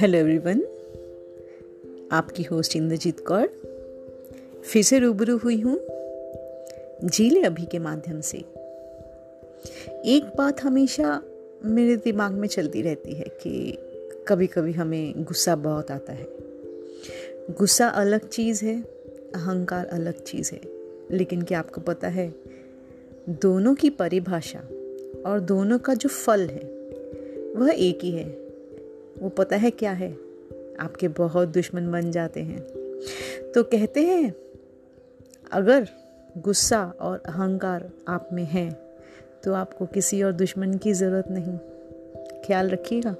Hello everyone आपकी host Indrajit Kaur. फिर से रूबरू हुई हूँ झीले अभी के माध्यम से। एक बात हमेशा मेरे दिमाग में चलती रहती है कि कभी कभी हमें गुस्सा बहुत आता है। गुस्सा अलग चीज़ है, अहंकार अलग चीज़ है। लेकिन क्या आपको पता है दोनों की परिभाषा और दोनों का जो फल है, वह एक ही है। वो पता है क्या है? आपके बहुत दुश्मन बन जाते हैं। तो कहते हैं, अगर गुस्सा और अहंकार आप में है तो आपको किसी और दुश्मन की ज़रूरत नहीं। ख्याल रखिएगा।